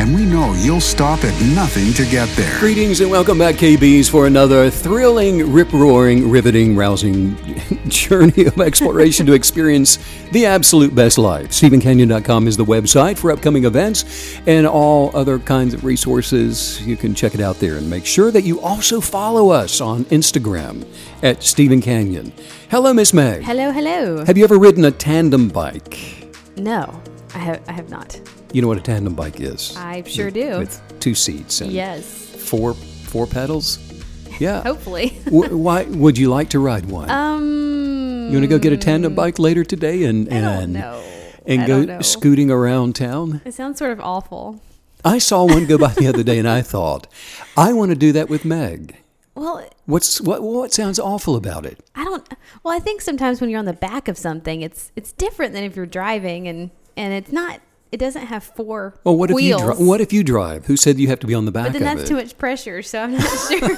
and we know you'll stop at nothing to get there. Greetings and welcome back, KBs, for another thrilling, rip roaring, riveting, rousing journey of exploration to experience the absolute best life. StephenCanyon.com is the website for upcoming events and all other kinds of resources. You can check it out there and make sure that you also follow us on Instagram at Stephen Canyon. Hello, Miss Meg. Hello, hello. Have you ever ridden a tandem bike? No, I have. I have not. You know what a tandem bike is? I sure do. With two seats and Yes. four four pedals. Yeah. Hopefully. W- why would you like to ride one? Um. you want to go get a tandem bike later today and and and I go scooting around town? It sounds sort of awful. I saw one go by the other day and I thought, I want to do that with Meg. Well, What's what what sounds awful about it? I don't. Well, I think sometimes when you're on the back of something, it's it's different than if you're driving, and and it's not. It doesn't have four Well, what if wheels. you dri- what if you drive? Who said you have to be on the back But then that's too much pressure, so I'm not sure.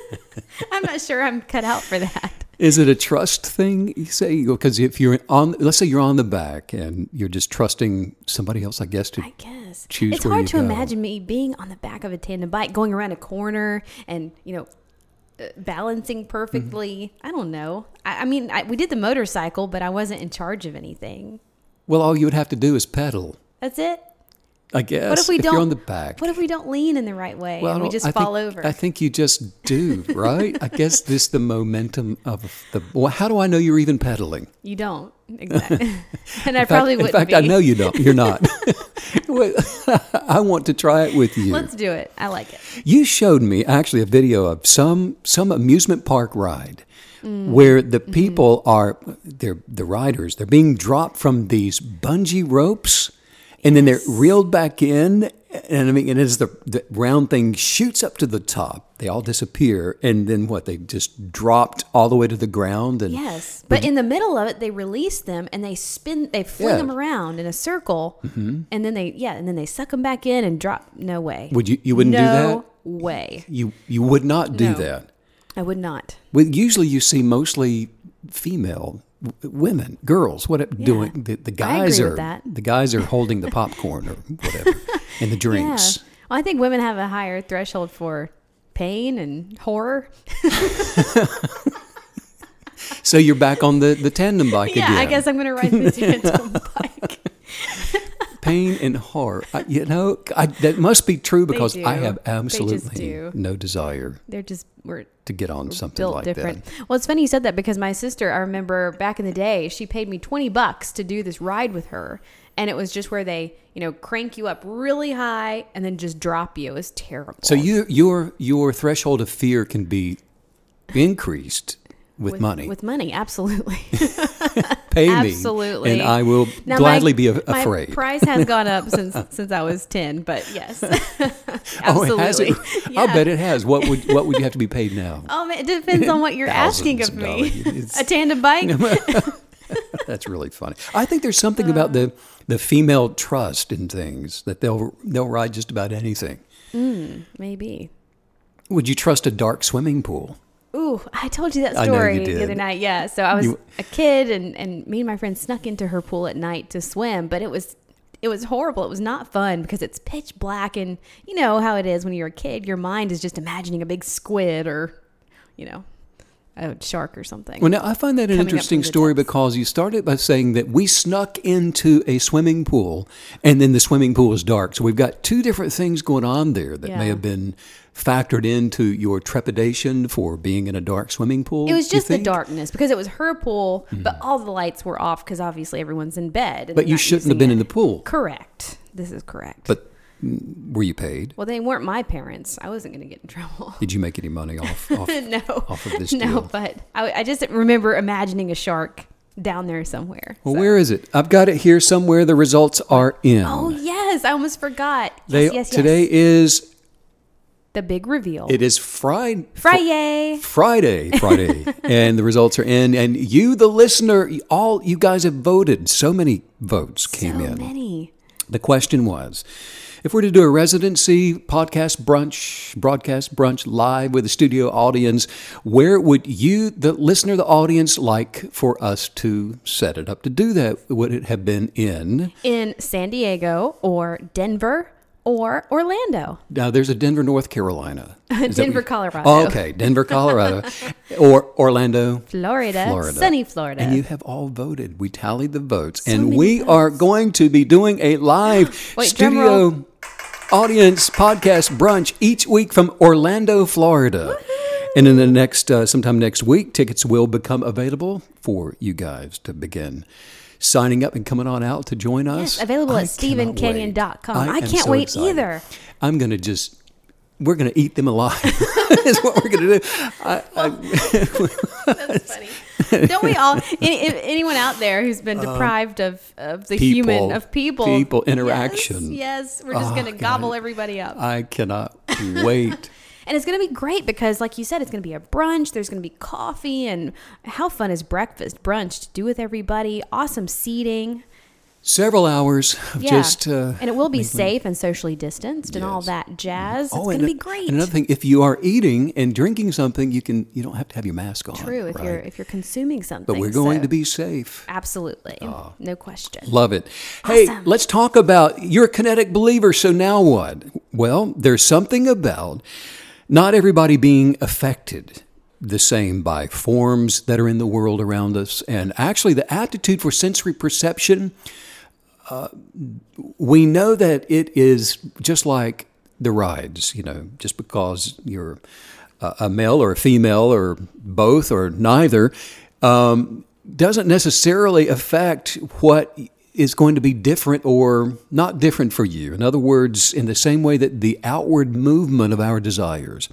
I'm not sure I'm cut out for that. Is it a trust thing? You say because if you're on, let's say you're on the back and you're just trusting somebody else, I guess to I guess choose it's hard to go. imagine me being on the back of a tandem bike, going around a corner, and you know, uh, balancing perfectly. Mm-hmm. I don't know. I, I mean, I, we did the motorcycle, but I wasn't in charge of anything. Well, all you would have to do is pedal. That's it. I guess. What if we don't? you're on the back? What if we don't lean in the right way Well, and we I just think- fall over? I think you just do, right? I guess this the momentum of the. Well, how do I know you're even pedaling? you don't exactly, and I fact- probably wouldn't. fact, be. I know you don't. You're not. I want to try it with you. Let's do it. I like it. You showed me actually a video of some some amusement park ride where the Mm-hmm. people are they're the riders they're being dropped from these bungee ropes and then they're reeled back in and I mean and as the, the round thing shoots up to the top they all disappear and then what they just dropped all the way to the ground and Yes, but in the middle of it, they release them and they spin, they fling Yeah. them around in a circle, and then they yeah, and then they suck them back in and drop. No way. would you you wouldn't do that? no that way. you you would not do No. that I would not. Well, usually you see mostly female w- women, girls. What doing? The, the guys are the guys are holding the popcorn or whatever and the drinks. Yeah. Well, I think women have a higher threshold for pain and horror. So you're back on the, the tandem bike again. Yeah, again. I guess I'm going to ride the tandem bike. Pain and horror. I, you know, I, that must be true because I have absolutely no desire They're just we're to get on something like different. that. Well, it's funny you said that because my sister, I remember back in the day, she paid me 20 bucks to do this ride with her. And it was just where they, you know, crank you up really high and then just drop you. It was terrible. So you your your threshold of fear can be increased with, money. With money, absolutely. Pay me, absolutely. and I will Now, gladly my, be a- my afraid. price has gone up since since I was 10, but yes. absolutely. Oh, it has it? I'll bet it has. What would what would you have to be paid now? Oh, it depends on what you're asking of me. A tandem bike? That's really funny. I think there's something about uh. the the female trust in things that they'll they'll ride just about anything. Mm, maybe. Would you trust a dark swimming pool? Ooh, I told you that know you story the other night. Yeah. So I was You- a kid and, and me and my friend snuck into her pool at night to swim, but it was it was horrible. It was not fun because it's pitch black and you know how it is when you're a kid, your mind is just imagining a big squid or, you know, a shark or something. Well, now I find that an interesting story depths. because you started by saying that we snuck into a swimming pool and then the swimming pool is dark. So we've got two different things going on there that may have been factored into your trepidation for being in a dark swimming pool. it was just the? Darkness because it was her pool, but all the lights were off because obviously everyone's in bed. But you shouldn't have been it. in the pool. Correct. This is correct. But mm, were you paid? well, they weren't my parents. I wasn't going to get in trouble. Did you make any money off? off no, off of this no, deal. but I, I just remember imagining a shark down there somewhere. Well, So- where is it? I've got it here somewhere. The results are in. Oh yes, I almost forgot. Yes, They, yes, yes. Today is the big reveal. It is Friday. Friday. Friday, Friday, and the results are in. And you, the listener, all you guys have voted. So many votes came so in. many. The question was if we're to do a residency podcast brunch, broadcast brunch live with a studio audience, where would you, the listener, the audience, like for us to set it up to do that? Would it have been in? In San Diego or Denver or Orlando. Now, there's a Denver, North Carolina. Denver, Colorado. Oh, okay, Denver, Colorado, or Orlando, Florida, Florida. sunny Florida. And you have all voted. We tallied the votes. So and we are going to be doing a live Wait, studio audience podcast brunch each week from Orlando, Florida. And in the next, uh, sometime next week, tickets will become available for you guys to begin signing up and coming on out to join us. Yes, available at cannot StephenCanyon.com. wait. I can't so wait excited. either. I'm going to just, we're going to eat them alive. is what we're going to do. I, That's funny. Don't we all? Any, anyone out there who's been deprived of, of the human Uh, of people people, interaction. Yes, we're just Oh, gonna gobble everybody up, I cannot wait. and it's gonna be great because, like you said, it's gonna be a brunch. There's gonna be coffee, and how fun is breakfast brunch to do with everybody? Awesome seating. Several hours of Yeah, just. Uh, and it will be safe and socially distanced and all that jazz. It's oh, gonna be great. And another thing, if you are eating and drinking something, you can you don't have to have your mask on. True, if right? you're if you're consuming something. But we're going so- to be safe. absolutely no question. Love it. Hey, let's talk about you're a kinetic believer, so now what? Well, there's something about not everybody being affected the same by forms that are in the world around us. And actually, the aptitude for sensory perception, uh, we know that it is just like the rides, you know, just because you're a male or a female or both or neither, um, doesn't necessarily affect what is going to be different or not different for you. In other words, in the same way that the outward movement of our desires,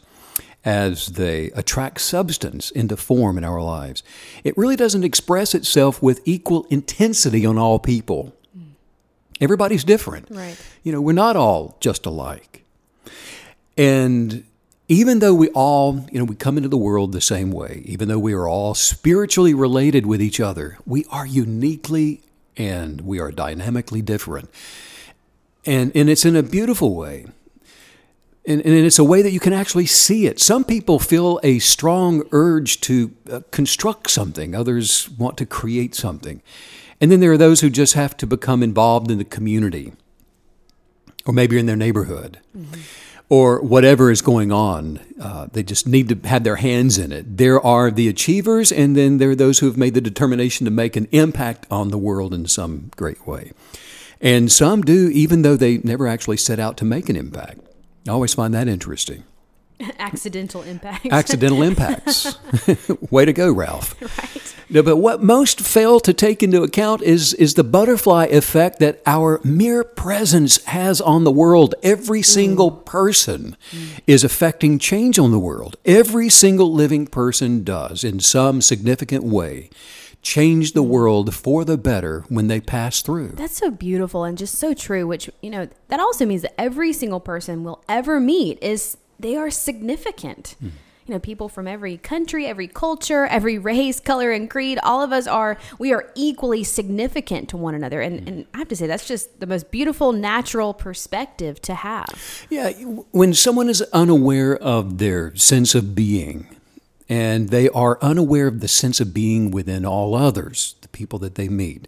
as they attract substance into form in our lives, it really doesn't express itself with equal intensity on all people. Everybody's different. Right. You know, we're not all just alike. And even though we all, you know, we come into the world the same way, even though we are all spiritually related with each other, we are uniquely and we are dynamically different. And, and it's in a beautiful way. And, and it's a way that you can actually see it. Some people feel a strong urge to uh, construct something, others want to create something. And then there are those who just have to become involved in the community, or maybe in their neighborhood, or whatever is going on. Uh, they just need to have their hands in it. There are the achievers, and then there are those who have made the determination to make an impact on the world in some great way. And some do, even though they never actually set out to make an impact. I always find that interesting. Accidental impact. Accidental impacts. Way to go, Ralph. right. No, but what most fail to take into account is, is the butterfly effect that our mere presence has on the world. Every mm. single person mm. is affecting change on the world. Every single living person does, in some significant way, change the mm. world for the better when they pass through. That's so beautiful and just so true, which, you know, that also means that every single person we'll ever meet is they are significant. Hmm. You know, people from every country, every culture, every race, color, and creed, all of us are, we are equally significant to one another. And, and I have to say, that's just the most beautiful, natural perspective to have. Yeah, when someone is unaware of their sense of being, and they are unaware of the sense of being within all others, the people that they meet,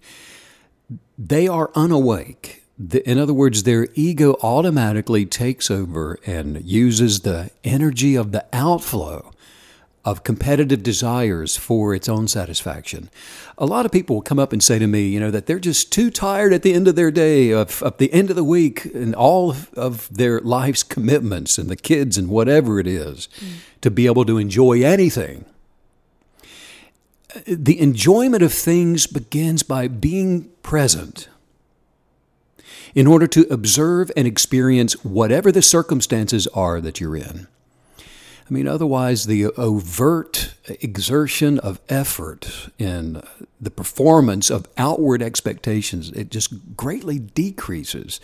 they are unawake. The- In other words, their ego automatically takes over and uses the energy of the outflow of competitive desires for its own satisfaction. A lot of people will come up and say to me, you know, that they're just too tired at the end of their day, of, of the end of the week, and all of, of their life's commitments and the kids and whatever it is mm. to be able to enjoy anything. Uh, the enjoyment of things begins by being present in order to observe and experience whatever the circumstances are that you're in. I mean, otherwise, the overt exertion of effort in the performance of outward expectations, it just greatly decreases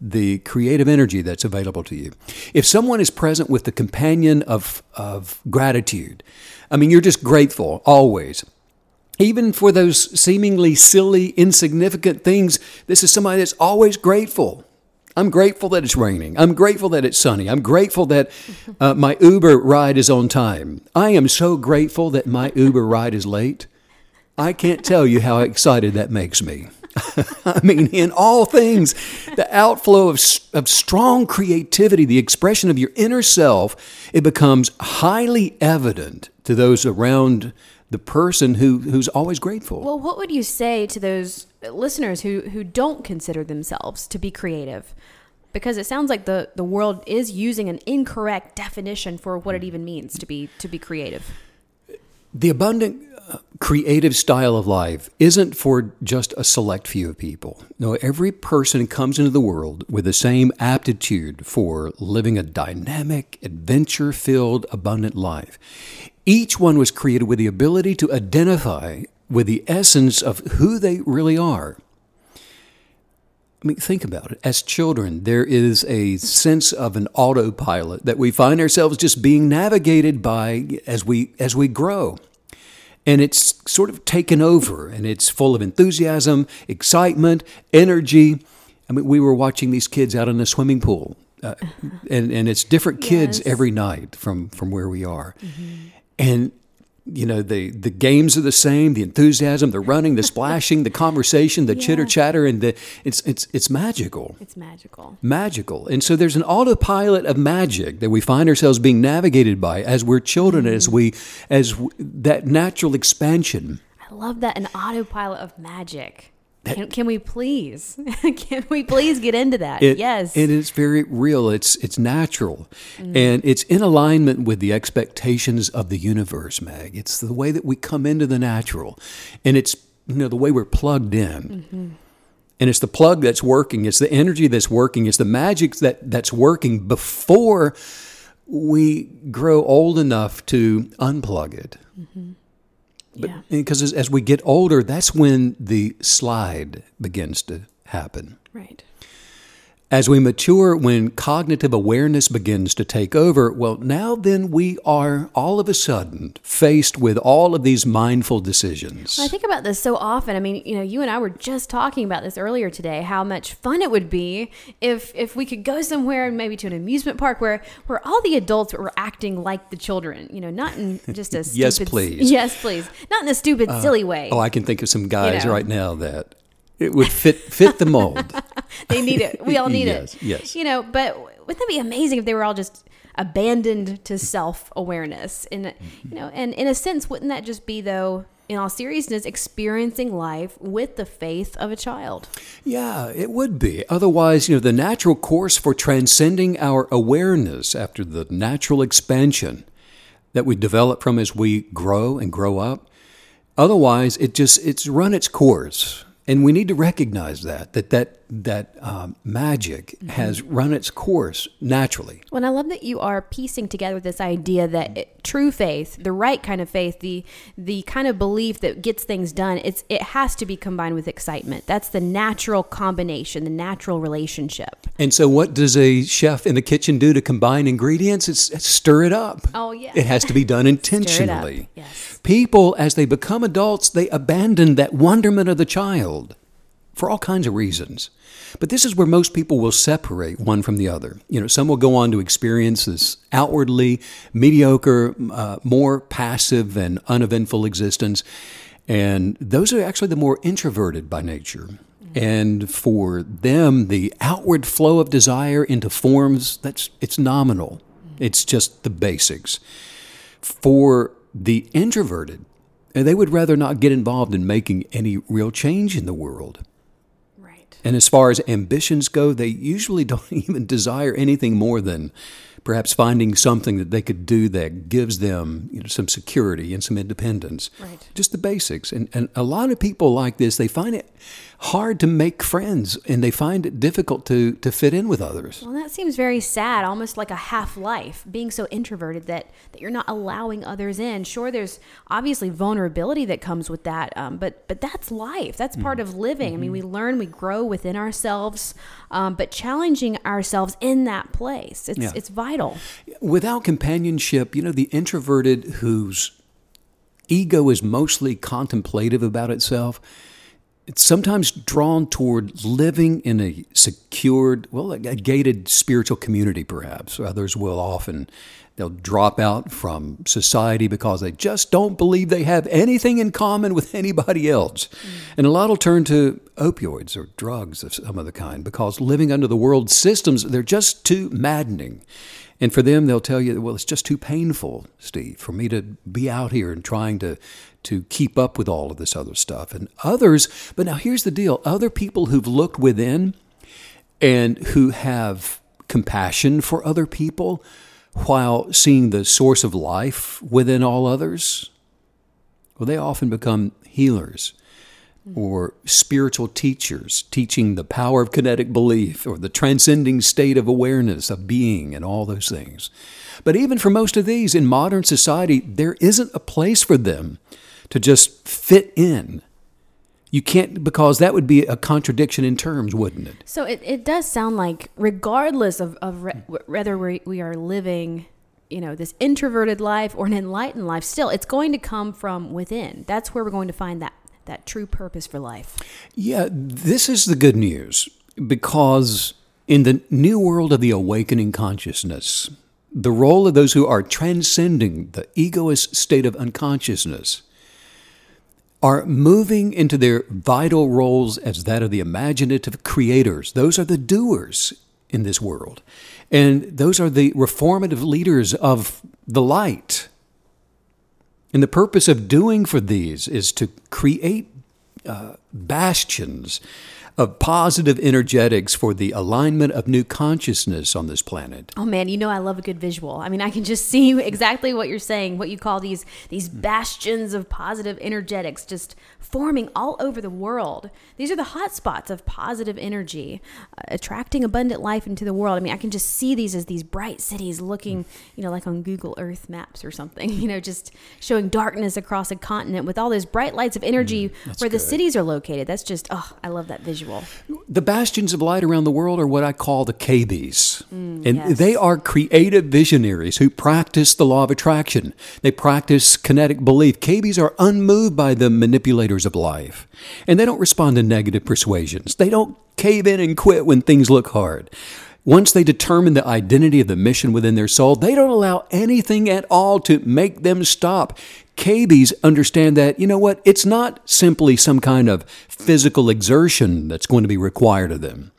the creative energy that's available to you. If someone is present with the companion of, of gratitude, I mean, you're just grateful always. Even for those seemingly silly, insignificant things, this is somebody that's always grateful. I'm grateful that it's raining. I'm grateful that it's sunny. I'm grateful that uh, my Uber ride is on time. I am so grateful that my Uber ride is late. I can't tell you how excited that makes me. I mean, in all things, the outflow of, of strong creativity, the expression of your inner self, it becomes highly evident to those around the person who, who's always grateful. Well, what would you say to those listeners who, who don't consider themselves to be creative? Because it sounds like the, the world is using an incorrect definition for what it even means to be to be creative. The abundant uh, creative style of life isn't for just a select few of people. No, every person comes into the world with the same aptitude for living a dynamic, adventure filled, abundant life. Each one was created with the ability to identify with the essence of who they really are. I mean, think about it. As children, there is a sense of an autopilot that we find ourselves just being navigated by as we as we grow. And it's sort of taken over and it's full of enthusiasm, excitement, energy. I mean, we were watching these kids out in the swimming pool, uh, and, and it's different kids Yes. every night from, from where we are. And you know the the games are the same the enthusiasm the running the splashing the conversation the Yeah. chitter chatter and the it's it's it's magical It's magical. magical and so there's an autopilot of magic that we find ourselves being navigated by as we're children as mm-hmm. we as w- that natural expansion I love that an autopilot of magic. Can, can we please? can we please get into that? It- yes. And it is very real. It's it's natural, mm. and it's in alignment with the expectations of the universe, Meg. It's the way that we come into the natural, and it's you know the way we're plugged in, mm-hmm. and it's the plug that's working. It's the energy that's working. It's the magic that that's working before we grow old enough to unplug it. Mm-hmm. Yeah. Because as, as we get older, that's when the slide begins to happen. Right. As we mature, when cognitive awareness begins to take over, well, now then we are all of a sudden faced with all of these mindful decisions. I think about this so often. I mean, you know, you and I were just talking about this earlier today. How much fun it would be if if we could go somewhere, maybe to an amusement park, where where all the adults were acting like the children. You know, not in just a stupid, Yes, please. yes, please, not in a stupid, uh, silly way. oh, I can think of some guys know. right now that it would fit fit the mold. they need it. We all need Yes, it. yes. You know, but wouldn't that be amazing if they were all just abandoned to self awareness? And you know, and in a sense, wouldn't that just be though? In all seriousness, experiencing life with the faith of a child. Yeah, it would be. Otherwise, you know, the natural course for transcending our awareness after the natural expansion that we develop from as we grow and grow up. Otherwise, it just it's run its course, and we need to recognize that that that that um, magic has run its course naturally. Well, and I love that you are piecing together this idea that it, true faith, the right kind of faith, the the kind of belief that gets things done, it's it has to be combined with excitement. That's the natural combination, the natural relationship. And so, what does a chef in the kitchen do to combine ingredients? It's, it's stir it up. Oh, yeah. It has to be done Stir it up. intentionally. Yes. People, as they become adults, they abandon that wonderment of the child for all kinds of reasons. But this is where most people will separate one from the other. You know, some will go on to experience this outwardly mediocre, uh, more passive and uneventful existence. And those are actually the more introverted by nature. And for them, the outward flow of desire into forms, that's it's nominal. It's just the basics. For the introverted, they would rather not get involved in making any real change in the world. Right. And as far as ambitions go, they usually don't even desire anything more than perhaps finding something that they could do that gives them you know, some security and some independence. Right. Just the basics. And, and a lot of people like this, they find it hard to make friends and they find it difficult to, to fit in with others. Well, that seems very sad, almost like a half life, being so introverted that, that you're not allowing others in. Sure, there's obviously vulnerability that comes with that, um, but but that's life. That's part of living. I mean, we learn, we grow within ourselves, um, but challenging ourselves in that place, it's Yeah. it's vital. Without companionship, you know, the introverted whose ego is mostly contemplative about itself, it's sometimes drawn toward living in a secured, well, a gated spiritual community, perhaps. Others will often. They'll drop out from society because they just don't believe they have anything in common with anybody else. And a lot will turn to opioids or drugs of some other kind because living under the world systems, they're just too maddening. And for them, they'll tell you, well, it's just too painful, Steve, for me to be out here and trying to, to keep up with all of this other stuff. And others, but now here's the deal other people who've looked within and who have compassion for other people while seeing the source of life within all others, well, they often become healers or spiritual teachers teaching the power of kinetic belief or the transcending state of awareness of being and all those things. But even for most of these in modern society, there isn't a place for them to just fit in. You can't, because that would be a contradiction in terms, wouldn't it? So it, it does sound like, regardless of, of re- whether we, we are living, you know, this introverted life or an enlightened life, still, it's going to come from within. That's where we're going to find that, that true purpose for life. Yeah, this is the good news because in the new world of the awakening consciousness, the role of those who are transcending the egoist state of unconsciousness are moving into their vital roles as that of the imaginative creators. Those are the doers in this world. And those are the reformative leaders of the light. And the purpose of doing for these is to create uh, bastions of positive energetics for the alignment of new consciousness on this planet. Oh man, you know I love a good visual. I mean, I can just see exactly what you're saying, what you call these these hmm. bastions of positive energetics just forming all over the world. These are the hot spots of positive energy, uh, attracting abundant life into the world. I mean, I can just see these as these bright cities looking, hmm. you know, like on Google Earth maps or something, you know, just showing darkness across a continent with all those bright lights of energy hmm, where the cities are located. That's just, oh, I love that visual. The bastions of light around the world are what I call the KBs. Mm, and yes. they are creative visionaries who practice the law of attraction. They practice kinetic belief. KBs are unmoved by the manipulators of life. And they don't respond to negative persuasions. They don't cave in and quit when things look hard. Once they determine the identity of the mission within their soul, they don't allow anything at all to make them stop. KBs understand that, you know what, it's not simply some kind of physical exertion that's going to be required of them.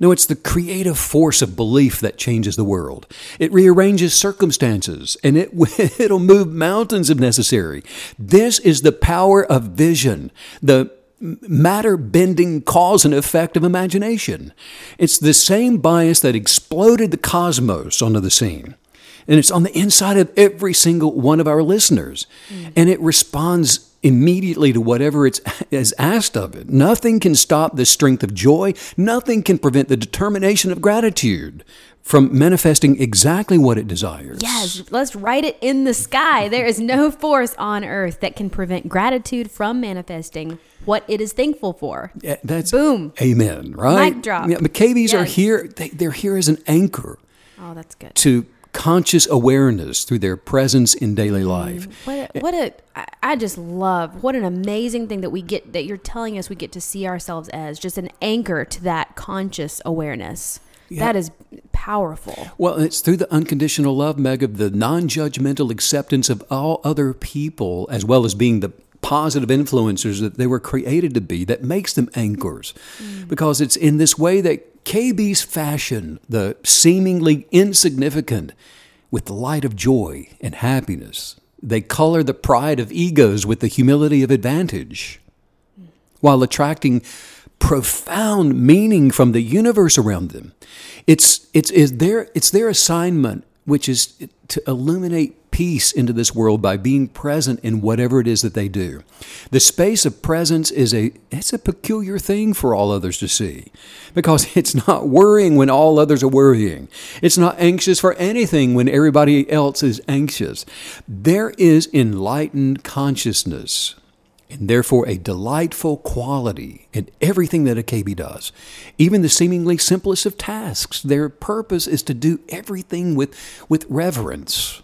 No, it's the creative force of belief that changes the world. It rearranges circumstances and it, it'll move mountains if necessary. This is the power of vision, the matter bending cause and effect of imagination. It's the same bias that exploded the cosmos onto the scene. And it's on the inside of every single one of our listeners. And it responds immediately to whatever it's is asked of it. Nothing can stop the strength of joy. Nothing can prevent the determination of gratitude from manifesting exactly what it desires. Yes, let's write it in the sky. There is no force on earth that can prevent gratitude from manifesting what it is thankful for. Eh, That's Boom. Amen. Right. Mic drop. Yeah, McCabe's are here. They, they're here as an anchor Oh, that's good. to conscious awareness through their presence in daily Mm. life. What a, what a I- just love what an amazing thing that we get that you're telling us we get to see ourselves as just an anchor to that conscious awareness. That is powerful. Well, it's through the unconditional love, Meg, of the non judgmental acceptance of all other people, as well as being the positive influencers that they were created to be, that makes them anchors. Because it's in this way that KBs fashion the seemingly insignificant with the light of joy and happiness. They color the pride of egos with the humility of advantage while attracting profound meaning from the universe around them. It's, it's, their, it's their assignment which is to illuminate peace into this world by being present in whatever it is that they do. The space of presence is a it's a peculiar thing for all others to see because it's not worrying when all others are worrying. It's not anxious for anything when everybody else is anxious. There is enlightened consciousness and therefore a delightful quality in everything that a KB does. Even the seemingly simplest of tasks, their purpose is to do everything with, with reverence.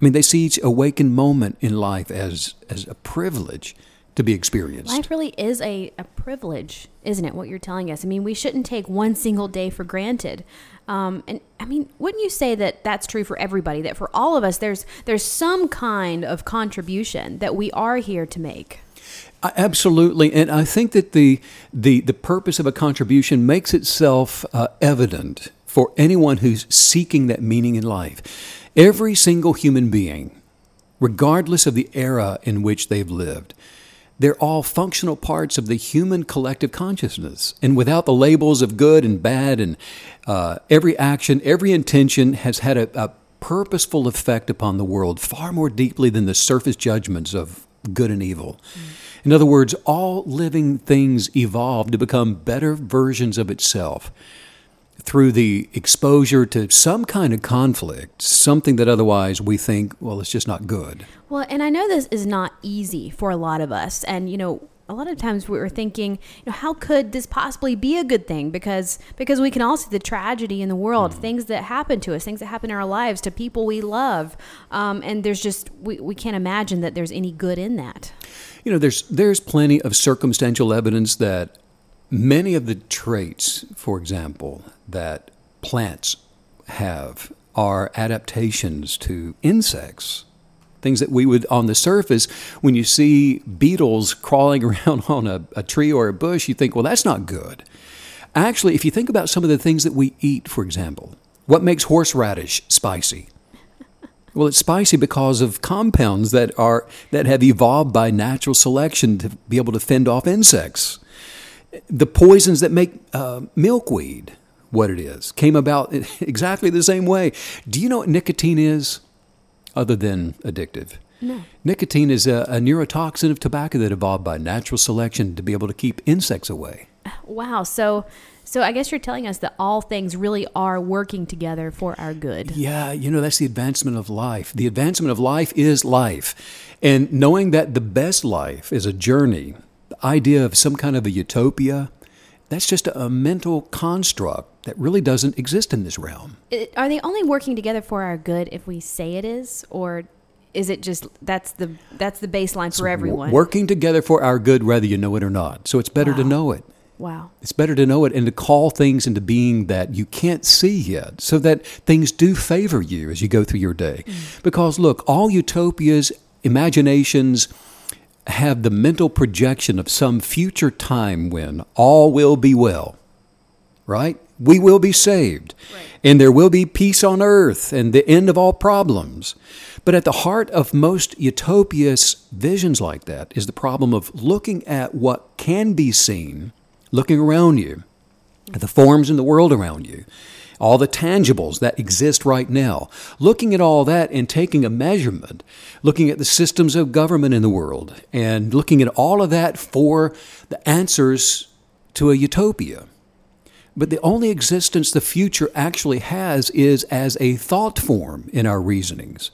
I mean, they see each awakened moment in life as, as a privilege to be experienced. Life really is a, a privilege, isn't it? What you're telling us. I mean, we shouldn't take one single day for granted. Um, and I mean, wouldn't you say that that's true for everybody? That for all of us, there's there's some kind of contribution that we are here to make. Absolutely, and I think that the the the purpose of a contribution makes itself uh, evident for anyone who's seeking that meaning in life. Every single human being, regardless of the era in which they've lived, they're all functional parts of the human collective consciousness. And without the labels of good and bad, and uh, every action, every intention has had a, a purposeful effect upon the world far more deeply than the surface judgments of good and evil. Mm. In other words, all living things evolve to become better versions of itself through the exposure to some kind of conflict, something that otherwise we think, well, it's just not good. Well, and I know this is not easy for a lot of us. And, you know, a lot of times we were thinking, you know, how could this possibly be a good thing? Because because we can all see the tragedy in the world, mm. things that happen to us, things that happen in our lives to people we love, um, and there's just we, we can't imagine that there's any good in that. You know, there's there's plenty of circumstantial evidence that Many of the traits, for example, that plants have are adaptations to insects. Things that we would, on the surface, when you see beetles crawling around on a, a tree or a bush, you think, well, that's not good. Actually, if you think about some of the things that we eat, for example, what makes horseradish spicy? Well, it's spicy because of compounds that are that have evolved by natural selection to be able to fend off insects the poisons that make uh, milkweed what it is came about exactly the same way. Do you know what nicotine is, other than addictive? No. Nicotine is a, a neurotoxin of tobacco that evolved by natural selection to be able to keep insects away. Wow. So, so I guess you're telling us that all things really are working together for our good. Yeah, you know that's the advancement of life. The advancement of life is life, and knowing that the best life is a journey idea of some kind of a utopia, that's just a, a mental construct that really doesn't exist in this realm. It, are they only working together for our good if we say it is, or is it just that's the that's the baseline for everyone? working together for our good, whether you know it or not. So it's better wow. to know it. Wow. It's better to know it and to call things into being that you can't see yet, so that things do favor you as you go through your day. Mm. Because look, all utopias, imaginations have the mental projection of some future time when all will be well, right? We will be saved, right. and there will be peace on earth and the end of all problems. But at the heart of most utopias visions like that is the problem of looking at what can be seen, looking around you, at the forms in the world around you, all the tangibles that exist right now, looking at all that and taking a measurement, looking at the systems of government in the world, and looking at all of that for the answers to a utopia. But the only existence the future actually has is as a thought form in our reasonings.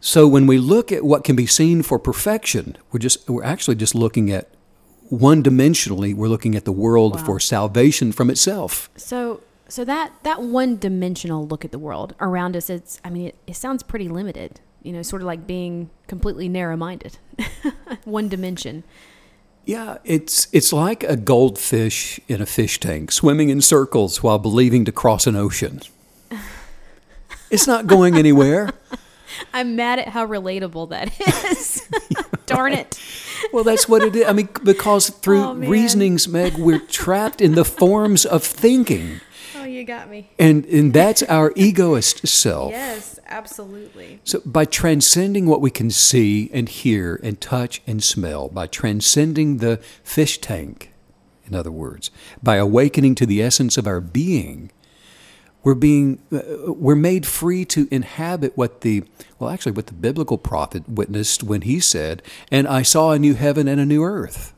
So when we look at what can be seen for perfection, we're just we're actually just looking at one dimensionally, we're looking at the world wow. for salvation from itself. So so that that one dimensional look at the world around us, it's I mean it, it sounds pretty limited. You know, sort of like being completely narrow minded, one dimension. Yeah, it's it's like a goldfish in a fish tank swimming in circles while believing to cross an ocean. It's not going anywhere. I'm mad at how relatable that is. Darn it. Well, that's what it is. I mean, because through oh, reasonings, Meg, we're trapped in the forms of thinking you got me. And and that's our egoist self. Yes, absolutely. So by transcending what we can see and hear and touch and smell, by transcending the fish tank, in other words, by awakening to the essence of our being, We're being uh, we're made free to inhabit what the well actually what the biblical prophet witnessed when he said, "And I saw a new heaven and a new earth."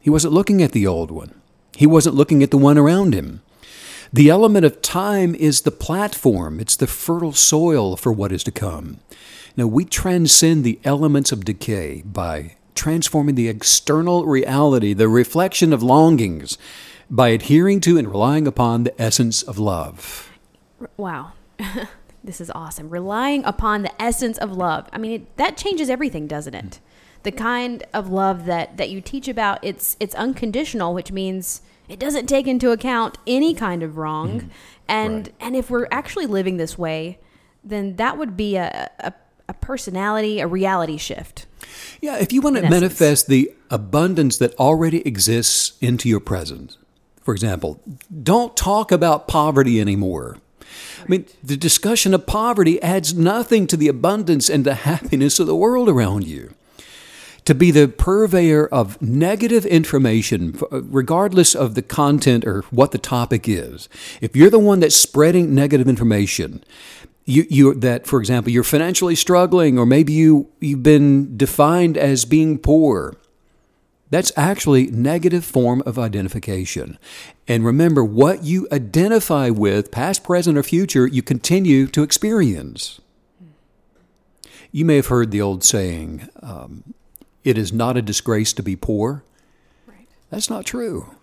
He wasn't looking at the old one. He wasn't looking at the one around him. The element of time is the platform, it's the fertile soil for what is to come. Now, we transcend the elements of decay by transforming the external reality, the reflection of longings, by adhering to and relying upon the essence of love. Wow. this is awesome. Relying upon the essence of love. I mean, it, that changes everything, doesn't it? The kind of love that that you teach about, it's it's unconditional, which means it doesn't take into account any kind of wrong. Mm. And right. and if we're actually living this way, then that would be a, a, a personality, a reality shift. Yeah, if you want to manifest the abundance that already exists into your present, for example, don't talk about poverty anymore. I mean, the discussion of poverty adds nothing to the abundance and the happiness of the world around you to be the purveyor of negative information, regardless of the content or what the topic is. If you're the one that's spreading negative information, you, you that for example you're financially struggling or maybe you you've been defined as being poor that's actually negative form of identification and remember what you identify with past present or future you continue to experience you may have heard the old saying um, it is not a disgrace to be poor. Right. That's not true.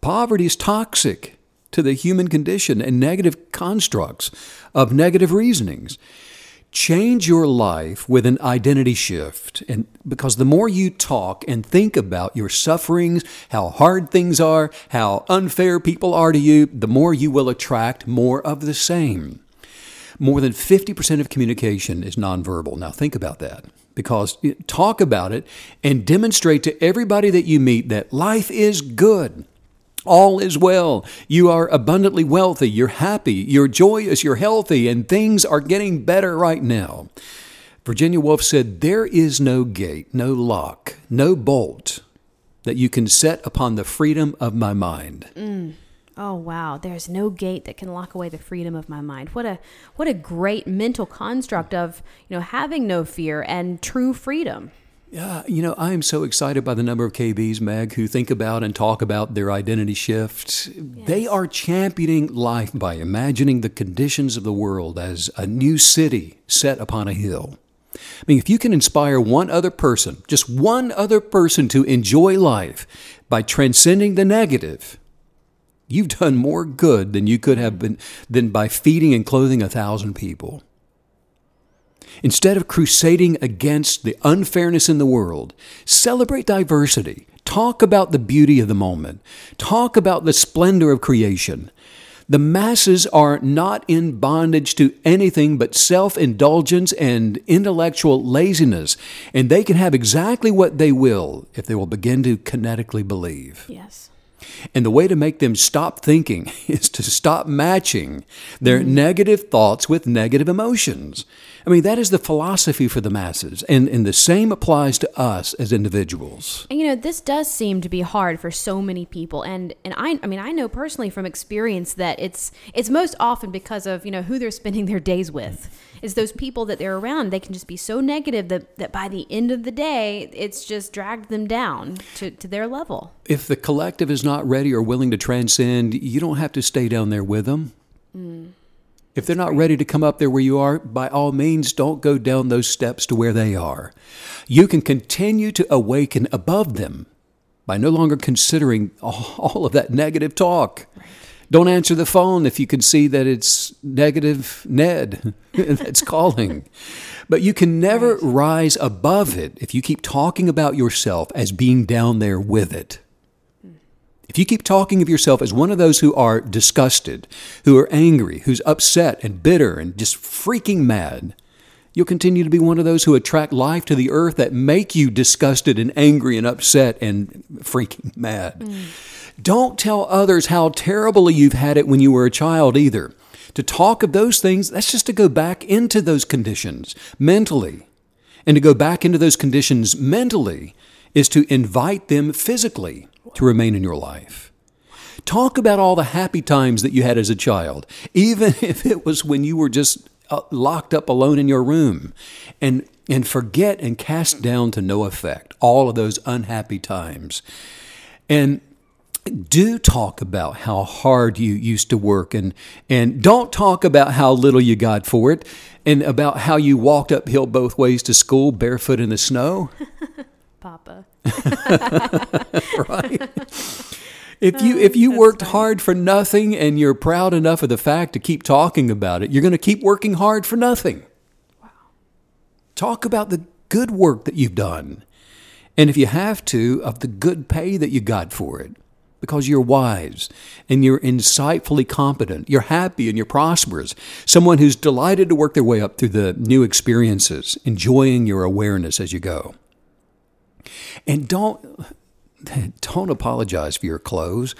Poverty is toxic to the human condition and negative constructs of negative reasonings. Change your life with an identity shift. And because the more you talk and think about your sufferings, how hard things are, how unfair people are to you, the more you will attract more of the same. More than 50% of communication is nonverbal. Now, think about that because talk about it and demonstrate to everybody that you meet that life is good. All is well. You are abundantly wealthy. You're happy. You're joyous. You're healthy. And things are getting better right now. Virginia Woolf said, There is no gate, no lock, no bolt that you can set upon the freedom of my mind. Mm. Oh wow, there's no gate that can lock away the freedom of my mind. What a what a great mental construct of, you know, having no fear and true freedom. Yeah, you know, I am so excited by the number of KBs, Meg, who think about and talk about their identity shift. Yes. They are championing life by imagining the conditions of the world as a new city set upon a hill. I mean, if you can inspire one other person, just one other person to enjoy life by transcending the negative, You've done more good than you could have been than by feeding and clothing a thousand people. Instead of crusading against the unfairness in the world, celebrate diversity. Talk about the beauty of the moment. Talk about the splendor of creation. The masses are not in bondage to anything but self indulgence and intellectual laziness, and they can have exactly what they will if they will begin to kinetically believe. Yes. And the way to make them stop thinking is to stop matching their mm-hmm. negative thoughts with negative emotions. I mean, that is the philosophy for the masses. And, and the same applies to us as individuals. And, you know, this does seem to be hard for so many people. And, and I, I mean, I know personally from experience that it's, it's most often because of, you know, who they're spending their days with is those people that they're around. They can just be so negative that, that by the end of the day, it's just dragged them down to, to their level. If the collective is not ready or willing to transcend, you don't have to stay down there with them. Mm. If they're not ready to come up there where you are, by all means, don't go down those steps to where they are. You can continue to awaken above them by no longer considering all of that negative talk. Right. Don't answer the phone if you can see that it's negative Ned that's calling. But you can never right. rise above it if you keep talking about yourself as being down there with it. If you keep talking of yourself as one of those who are disgusted, who are angry, who's upset and bitter and just freaking mad, you'll continue to be one of those who attract life to the earth that make you disgusted and angry and upset and freaking mad. Mm. Don't tell others how terribly you've had it when you were a child either. To talk of those things, that's just to go back into those conditions mentally. And to go back into those conditions mentally is to invite them physically to remain in your life. Talk about all the happy times that you had as a child, even if it was when you were just uh, locked up alone in your room. And and forget and cast down to no effect all of those unhappy times. And do talk about how hard you used to work and and don't talk about how little you got for it and about how you walked uphill both ways to school barefoot in the snow Papa. right if you if you worked hard for nothing and you're proud enough of the fact to keep talking about it you're going to keep working hard for nothing Wow. talk about the good work that you've done and if you have to of the good pay that you got for it because you're wise and you're insightfully competent. You're happy and you're prosperous. Someone who's delighted to work their way up through the new experiences, enjoying your awareness as you go. And don't don't apologize for your clothes.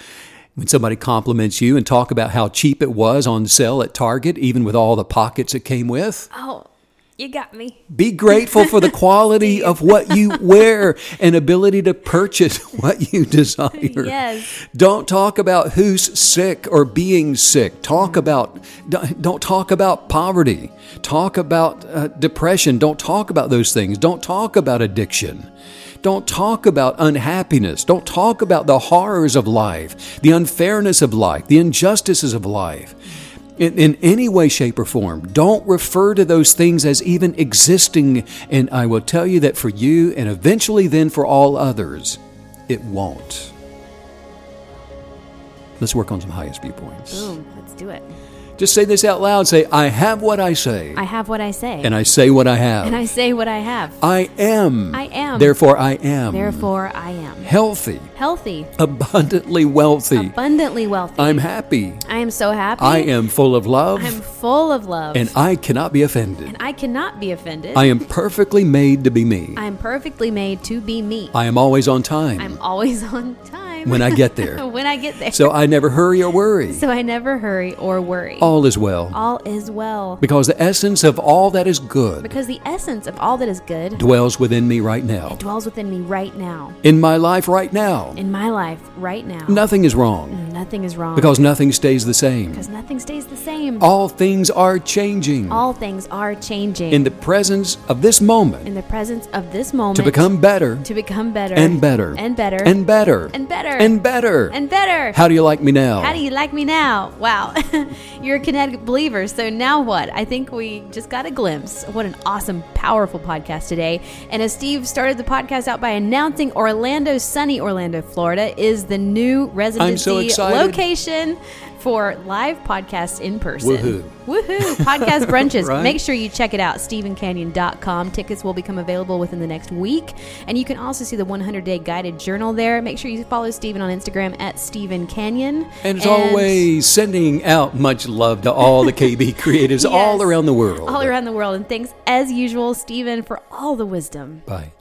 When somebody compliments you and talk about how cheap it was on sale at Target, even with all the pockets it came with, Oh, you got me. be grateful for the quality of what you wear and ability to purchase what you desire. Yes. Don't talk about who's sick or being sick. Talk about don't talk about poverty. Talk about uh, depression. Don't talk about those things. Don't talk about addiction. Don't talk about unhappiness. Don't talk about the horrors of life, the unfairness of life, the injustices of life in, in any way, shape, or form. Don't refer to those things as even existing. And I will tell you that for you, and eventually then for all others, it won't. Let's work on some highest viewpoints. Boom. Let's do it. Just say this out loud. Say, I have what I say, I have what I say. and I say what I have. and I say what I have. I am. I am. Therefore, I am. Therefore, I am healthy, healthy, abundantly wealthy. abundantly wealthy. I'm happy. I am so happy. I am full of love, I'm full of love. and I cannot be offended. And I cannot be offended. I am perfectly made to be me. I am perfectly made to be me. I am always on time I'm always on time. When I get there. when I get there. So I never hurry or worry. So I never hurry or worry. All is well. All is well. Because the essence of all that is good Because the essence of all that is good dwells within me right now. dwells within me right now. In my life right now, In my life right now. nothing is wrong. Mm. Nothing is wrong. Because nothing stays the same. because nothing stays the same. All things are changing. All things are changing. In the presence of this moment in the presence of this moment to become better to become better and better and better and better and better and better. and better. How do you like me now? How do you like me now? Wow. You're a kinetic believer. So now what? I think we just got a glimpse. What an awesome, powerful podcast today. And as Steve started the podcast out by announcing Orlando, sunny Orlando, Florida, is the new residency I'm so excited. Location for live podcasts in person. Woohoo. Woohoo. Podcast brunches. Right. Make sure you check it out, StephenCanyon.com. Tickets will become available within the next week. And you can also see the 100 day guided journal there. Make sure you follow Stephen on Instagram at Stephen Canyon. And as always, sending out much love to all the KB creatives all around the world. all around the world. And thanks as usual, Stephen, for all the wisdom. Bye.